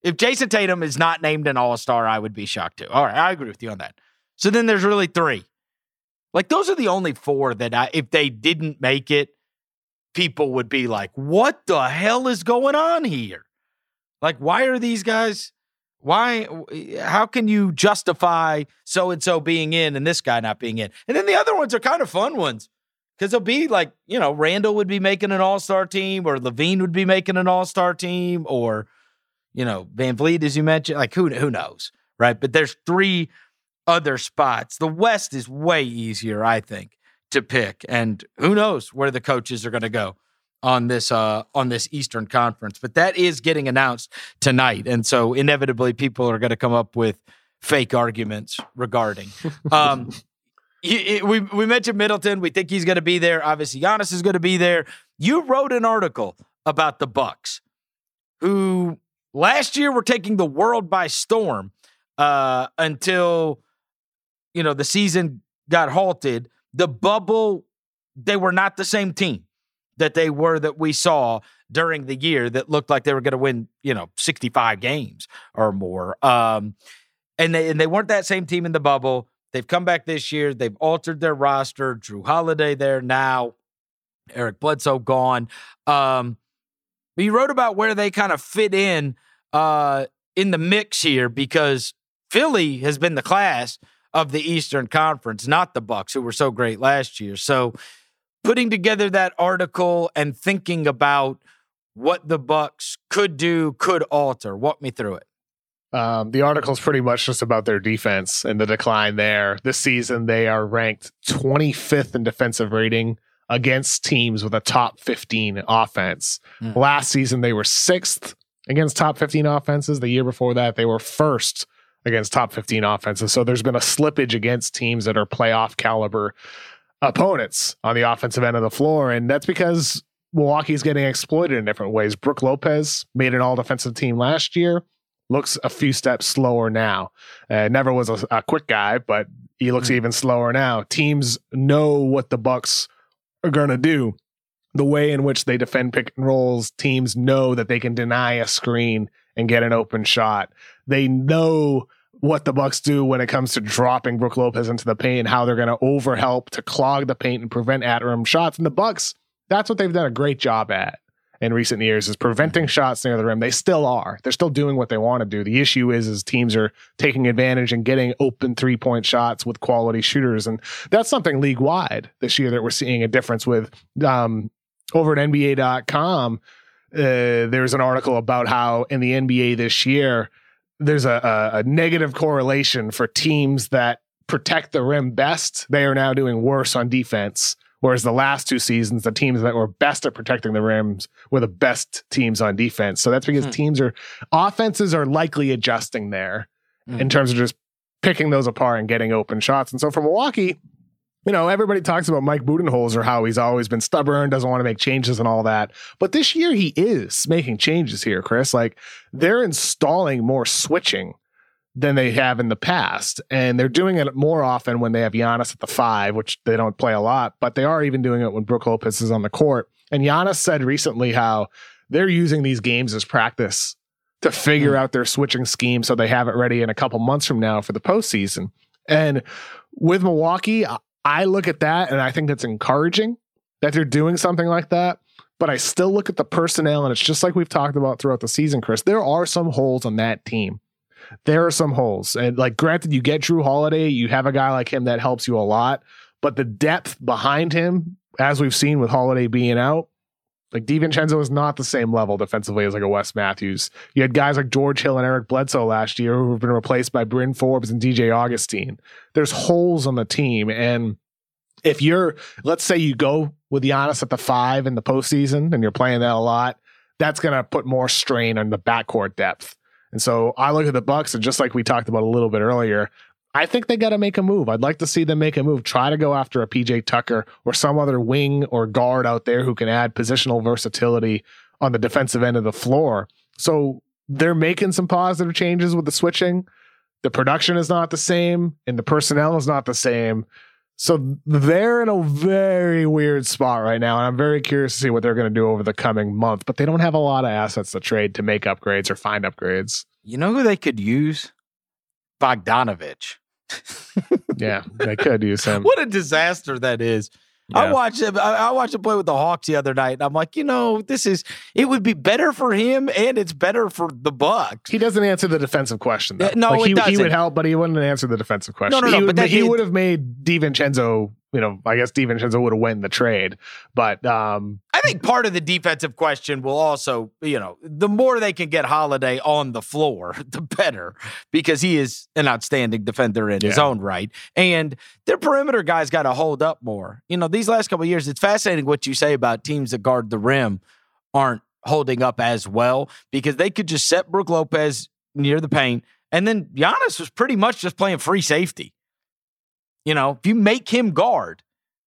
If Jayson Tatum is not named an All Star, I would be shocked too. All right. I agree with you on that. So then there's really three. Like those are the only four that I, if they didn't make it, people would be like, what the hell is going on here? Like, why are these guys, why, how can you justify so and so being in and this guy not being in? And then the other ones are kind of fun ones because they'll be like, you know, Randle would be making an all star team or LaVine would be making an all star team or, you know, VanVleet, as you mentioned. Like, who, who knows? Right. But there's three other spots. The West is way easier, I think, to pick. And who knows where the coaches are going to go on this uh on this Eastern Conference. But that is getting announced tonight. And so inevitably people are going to come up with fake arguments regarding. Um we we mentioned Middleton. We think he's going to be there. Obviously, Giannis is going to be there. You wrote an article about the Bucks, who last year were taking the world by storm uh, until you know the season got halted. The bubble, they were not the same team that they were that we saw during the year that looked like they were going to win, you know, 65 games or more. Um, and they and they weren't that same team in the bubble. They've come back this year. They've altered their roster. Jrue Holiday there now. Eric Bledsoe gone. Um, but you wrote about where they kind of fit in uh, in the mix here because Philly has been the class of the Eastern Conference, not the Bucks, who were so great last year. So putting together that article and thinking about what the Bucks could do, could alter. Walk me through it. Um, the article is pretty much just about their defense and the decline there. This season, they are ranked 25th in defensive rating against teams with a top 15 offense. Hmm. Last season, they were sixth against top 15 offenses. The year before that, they were first against top 15 offenses. So there's been a slippage against teams that are playoff caliber opponents on the offensive end of the floor. And that's because Milwaukee's getting exploited in different ways. Brook Lopez made an all defensive team last year looks a few steps slower now. Uh, never was a, a quick guy, but he looks Mhm. even slower now. Teams know what the Bucks are going to do the way in which they defend pick and rolls, teams know that they can deny a screen and get an open shot. They know what the Bucks do when it comes to dropping Brook Lopez into the paint, how they're going to overhelp to clog the paint and prevent at rim shots. And the Bucks, that's what they've done a great job at in recent years is preventing shots near the rim. They still are. They're still doing what they want to do. The issue is is teams are taking advantage and getting open three point shots with quality shooters, and that's something league wide this year that we're seeing a difference with. Um, over at NBA.com, uh, there's an article about how in the NBA this year there's a, a, a negative correlation for teams that protect the rim best. They are now doing worse on defense. Whereas the last two seasons, the teams that were best at protecting the rims were the best teams on defense. So that's because hmm. teams are offenses are likely adjusting there hmm. in terms of just picking those apart and getting open shots. And so for Milwaukee, you know, everybody talks about Mike Budenholzer, how he's always been stubborn, doesn't want to make changes and all that. But this year he is making changes here, Chris. Like they're installing more switching than they have in the past. And they're doing it more often when they have Giannis at the five, which they don't play a lot, but they are even doing it when Brook Lopez is on the court. And Giannis said recently how they're using these games as practice to figure mm. out their switching scheme so they have it ready in a couple months from now for the postseason. And with Milwaukee, I look at that and I think that's encouraging that they're doing something like that. But I still look at the personnel, and it's just like we've talked about throughout the season, Chris. There are some holes on that team. There are some holes. And like, granted, you get Jrue Holiday, you have a guy like him that helps you a lot. But the depth behind him, as we've seen with Holiday being out, like DiVincenzo is not the same level defensively as like a Wes Matthews. You had guys like George Hill and Eric Bledsoe last year who have been replaced by Bryn Forbes and DJ Augustin. There's holes on the team. And if you're, let's say you go with Giannis at the five in the postseason and you're playing that a lot, that's going to put more strain on the backcourt depth. And so I look at the Bucks, and just like we talked about a little bit earlier, I think they got to make a move. I'd like to see them make a move. Try to go after a PJ Tucker or some other wing or guard out there who can add positional versatility on the defensive end of the floor. So they're making some positive changes with the switching. The production is not the same, and the personnel is not the same. So they're in a very weird spot right now, and I'm very curious to see what they're going to do over the coming month. But they don't have a lot of assets to trade to make upgrades or find upgrades. You know who they could use? Bogdanovich. yeah, they could use him. What a disaster that is. Yeah. I watched him. I, watched him play with the Hawks the other night, and I'm like, you know, this is. It would be better for him, and it's better for the Bucks. He doesn't answer the defensive question. Though. Uh, no, like, he, he, would help, but he wouldn't answer the defensive question. No, no, no. He, but would, he would have made Divincenzo you know, I guess DiVincenzo would have won the trade. But um, I think part of the defensive question will also, you know, the more they can get Holiday on the floor, the better, because he is an outstanding defender in yeah. his own right. And their perimeter guys got to hold up more. You know, these last couple years, it's fascinating what you say about teams that guard the rim aren't holding up as well because they could just set Brook Lopez near the paint. And then Giannis was pretty much just playing free safety. You know, if you make him guard,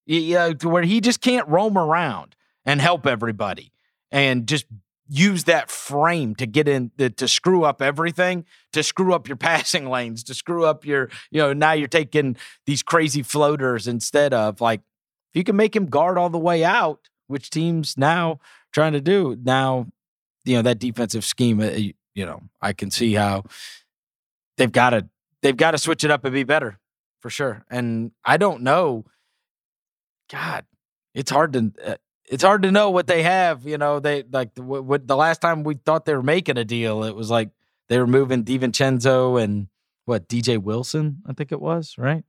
yeah, where he just can't roam around and help everybody and just use that frame to get in to, to screw up everything, to screw up your passing lanes, to screw up your, you know, now you're taking these crazy floaters instead of like if you can make him guard all the way out, which teams now trying to do now, you know, that defensive scheme, uh, you know, I can see how they've got to they've got to switch it up and be better for sure. And I don't know. God, it's hard to uh, it's hard to know what they have. You know, they like what, what, the last time we thought they were making a deal, it was like they were moving DiVincenzo and what DJ Wilson, I think it was right.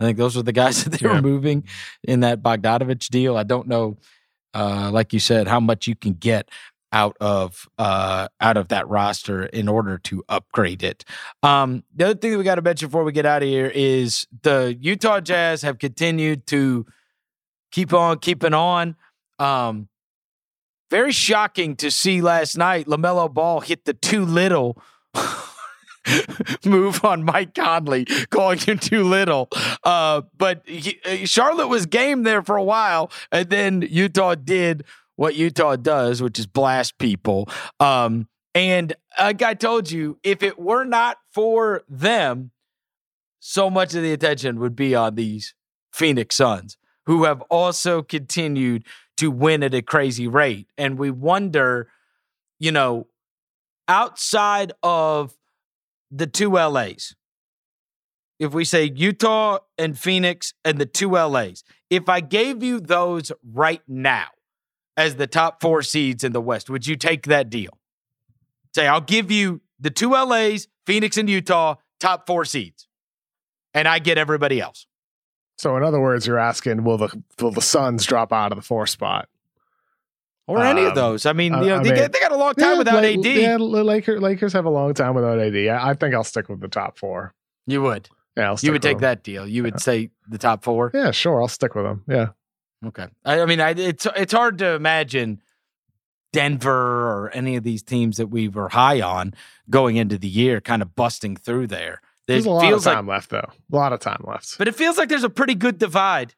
I think those were the guys that they yeah. were moving in that Bogdanovich deal. I don't know, uh, like you said, how much you can get out of uh out of that roster in order to upgrade it. Um the other thing that we got to mention before we get out of here is the Utah Jazz have continued to keep on keeping on. Um very shocking to see last night LaMelo Ball hit the too little move on Mike Conley, calling him too little. Uh, but he, uh, Charlotte was game there for a while, and then Utah did what Utah does, which is blast people. Um, and like I told you, if it were not for them, so much of the attention would be on these Phoenix Suns, who have also continued to win at a crazy rate. And we wonder, you know, outside of the two LAs, if we say Utah and Phoenix and the two LAs, if I gave you those right now as the top four seeds in the West, would you take that deal? Say, I'll give you the two LAs, Phoenix and Utah, top four seeds, and I get everybody else. So, in other words, you're asking, will the will the Suns drop out of the four spot? Or any of Um, those. I mean, you know, I they, mean, got, they got a long time Yeah, without like- AD. Yeah, Lakers, Lakers have a long time without AD. I, I think I'll stick with the top four. You would. Yeah, I'll You would take them. that deal. You would say the top four. Yeah, sure. I'll stick with them. Yeah. Okay. I, I mean, I, it's it's hard to imagine Denver or any of these teams that we were high on going into the year kind of busting through there. It There's a lot of feels like, time left, though. A lot of time left. but it feels like there's a pretty good divide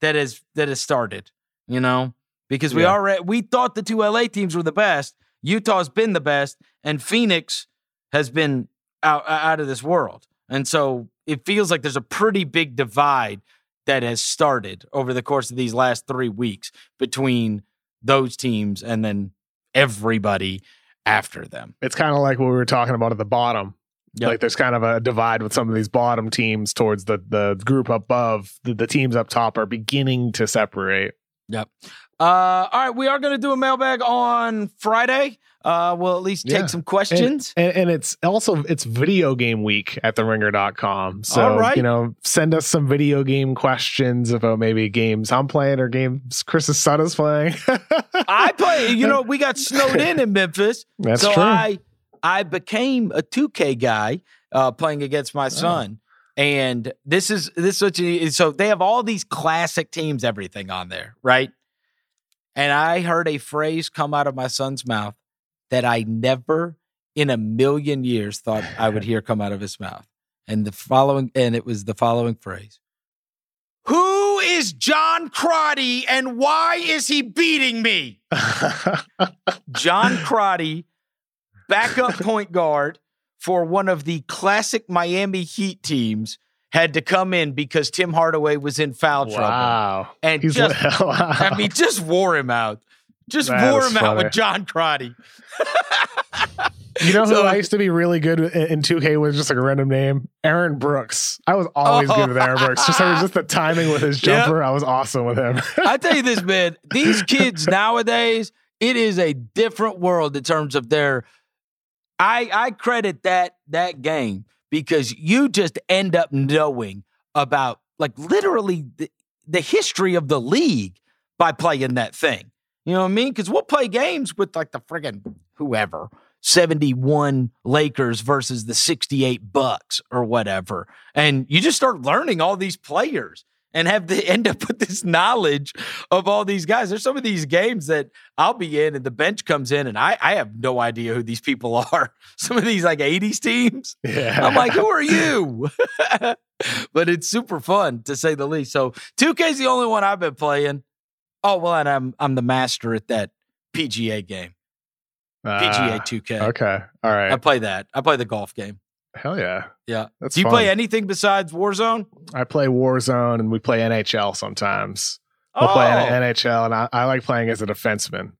that is that has started. You know, because we Yeah. already we thought the two LA teams were the best. Utah's been the best, and Phoenix has been out out of this world. And so it feels like there's a pretty big divide that has started over the course of these last three weeks between those teams and then everybody after them. it's kind of like what we were talking about at the bottom. Yep. Like there's kind of a divide with some of these bottom teams towards the the group above. The, the teams up top are beginning to separate. Yep. Uh, all right, we are going to do a mailbag on Friday. Uh, we'll at least take Yeah. some questions. And, and it's also it's video game week at the ringer.com. So All right. you know, send us some video game questions about maybe games I'm playing or games Chris's son is playing. I play. You know, we got snowed in in Memphis, That's so true. I I became a 2K guy uh, playing against Oh. my son. And this is this is what you so they have all these classic teams, everything on there, right? And I heard a phrase come out of my son's mouth that I never in a million years thought I would hear come out of his mouth. And the following, and it was the following phrase. Who is John Crotty and why is he beating me? John Crotty, backup point guard for one of the classic Miami Heat teams, had to come in because Tim Hardaway was in foul trouble. wow. And He's just, wow. I mean, just wore him out. Just That wore him out with John Crotty. You know who So- I used to be really good in in 2K with just like a random name? Aaron Brooks. I was always good with Aaron Brooks. Just, just the timing with his Yep. jumper. I was awesome with him. I tell you this, man. These kids nowadays, it is a different world in terms of their. I I credit that that game because you just end up knowing about like literally the, the history of the league by playing that thing. You know what I mean? Because we'll play games with like the friggin' whoever. 71 Lakers versus the 68 Bucks or whatever. And you just start learning all these players and have to end up with this knowledge of all these guys. There's some of these games that I'll be in and the bench comes in and I, I have no idea who these people are. Some of these like 80s teams. yeah. I'm like, who are you? but it's super fun to say the least. So 2K is the only one I've been playing. Oh, well, and I'm I'm the master at that PGA game. PGA Ah, 2K. Okay. All right. I play that. I play the golf game. Hell yeah. Yeah. That's Do you fun. play anything besides Warzone? I play Warzone and we play NHL sometimes. We'll play Oh. NHL and I, I like playing as a defenseman.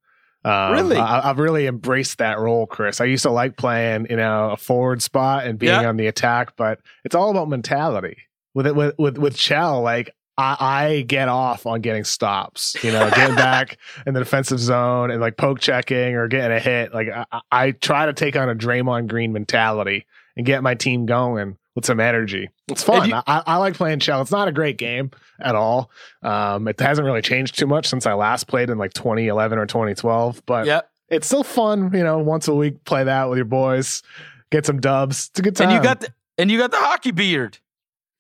Um, Really? I, I've really embraced that role, Chris. I used to like playing, you know, a forward spot and being Yeah. on the attack, but it's all about mentality. With it, with with with Chell, like I, I get off on getting stops, you know, getting back in the defensive zone and like poke checking or getting a hit. Like I- I try to take on a Draymond Green mentality and get my team going with some energy. It's fun. you- I, I like playing shell. It's not a great game at all. Um, it hasn't really changed too much since I last played in like 2011 or 2012, but Yep. it's still fun. You know, once a week, play that with your boys, get some dubs. It's a good time. And you got the and you got the hockey beard.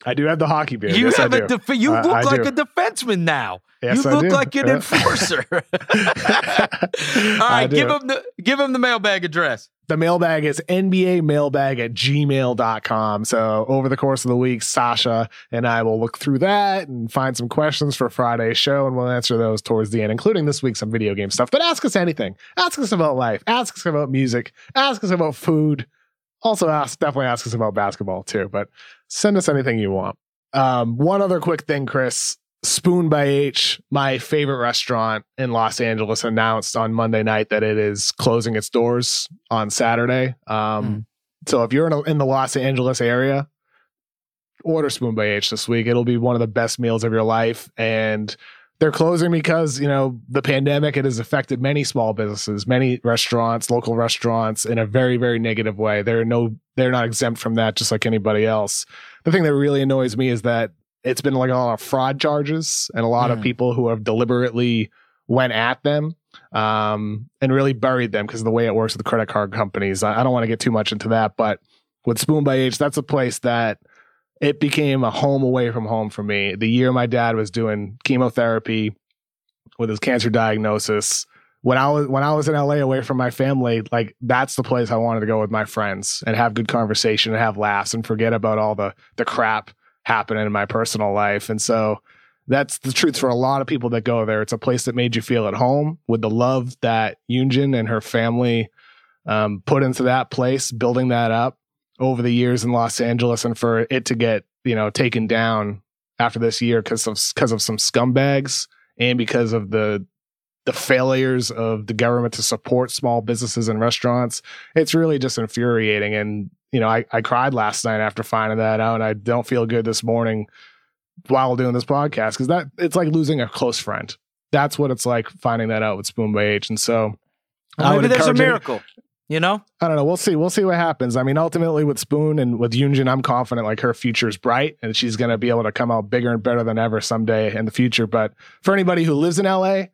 I do have the hockey beard. You yes, have I a do. def- you I- look I like do. a defenseman now. Yes, you I look do. like an enforcer. All I right, do. give him the give him the mailbag address. The mailbag is NBA mailbag at gmail.com. So over the course of the week, Sasha and I will look through that and find some questions for Friday's show, and we'll answer those towards the end, including this week some video game stuff. But ask us anything. Ask us about life. Ask us about music. Ask us about food. Also ask definitely ask us about basketball too, but send us anything you want. Um, one other quick thing, Chris. Spoon by H, my favorite restaurant in Los Angeles, announced on Monday night that it is closing its doors on Saturday. Um, mm. So if you're in, a, in the Los Angeles area, order Spoon by H this week. It'll be one of the best meals of your life. And they're closing because, you know, the pandemic, it has affected many small businesses, many restaurants, local restaurants in a very, very negative way. They're no, they're not exempt from that, just like anybody else. The thing that really annoys me is that it's been like a lot of fraud charges and a lot mm. of people who have deliberately went at them um, and really buried them because of the way it works with credit card companies. I, I don't want to get too much into that, but with Spoon by H, that's a place that it became a home away from home for me. The year my dad was doing chemotherapy with his cancer diagnosis, when I was when I was in LA away from my family, like that's the place I wanted to go with my friends and have good conversation and have laughs and forget about all the the crap happening in my personal life. And so that's the truth for a lot of people that go there. It's a place that made you feel at home with the love that Yunjin and her family um, put into that place, building that up over the years in Los Angeles, and for it to get you know taken down after this year because of because of some scumbags and because of the the failures of the government to support small businesses and restaurants, it's really just infuriating. And you know, I, I cried last night after finding that out, and I don't feel good this morning while doing this podcast because that it's like losing a close friend. That's what it's like finding that out with Spoon by H. And so, well, maybe there's a miracle. You know, I don't know. We'll see. We'll see what happens. I mean, ultimately with Spoon and with Yunjin, I'm confident like her future is bright and she's going to be able to come out bigger and better than ever someday in the future. But for anybody who lives in LA,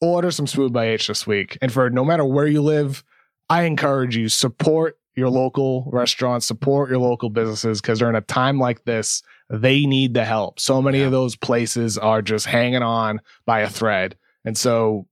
order some Spoon by H this week. And for no matter where you live, I encourage you support your local restaurants, support your local businesses because during a time like this, they need the help. So many yeah. of those places are just hanging on by a thread. And so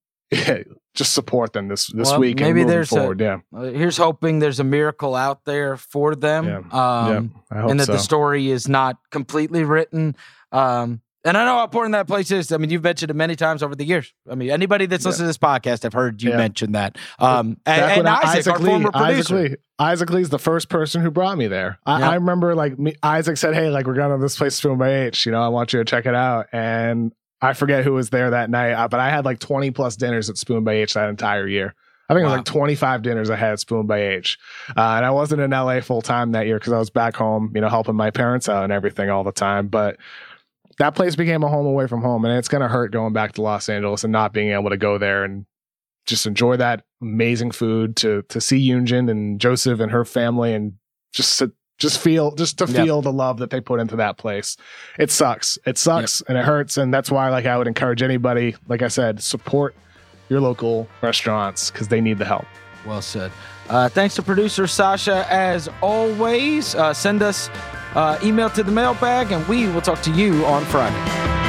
just support them this this well, week. Maybe there's forward. A, yeah. Uh, here's hoping there's a miracle out there for them. Yeah. Um, yeah, and that so. the story is not completely written. Um, and I know how important that place is. I mean, you've mentioned it many times over the years. I mean, anybody that's yeah. listened to this podcast, have heard you mention that. Um, and, and Isaac, Isaac, our Lee, former producer. Isaac Lee, Isaac Lee's the first person who brought me there. I, I remember like me, Isaac said, "Hey, like we're going to this place to my H. You know, I want you to check it out." And I forget who was there that night, uh, but I had like 20 plus dinners at Spoon by H that entire year. I think wow. it was like 25 dinners I had at Spoon by H. Uh, and I wasn't in LA full time that year because I was back home, you know, helping my parents out and everything all the time. But that place became a home away from home. And it's going to hurt going back to Los Angeles and not being able to go there and just enjoy that amazing food to to see Yunjin and Joseph and her family and just sit, just feel just to feel yep. the love that they put into that place it sucks it sucks yep. and it hurts and that's why like i would encourage anybody like i said support your local restaurants because they need the help well said uh, thanks to producer sasha as always uh, send us uh, email to the mailbag and we will talk to you on friday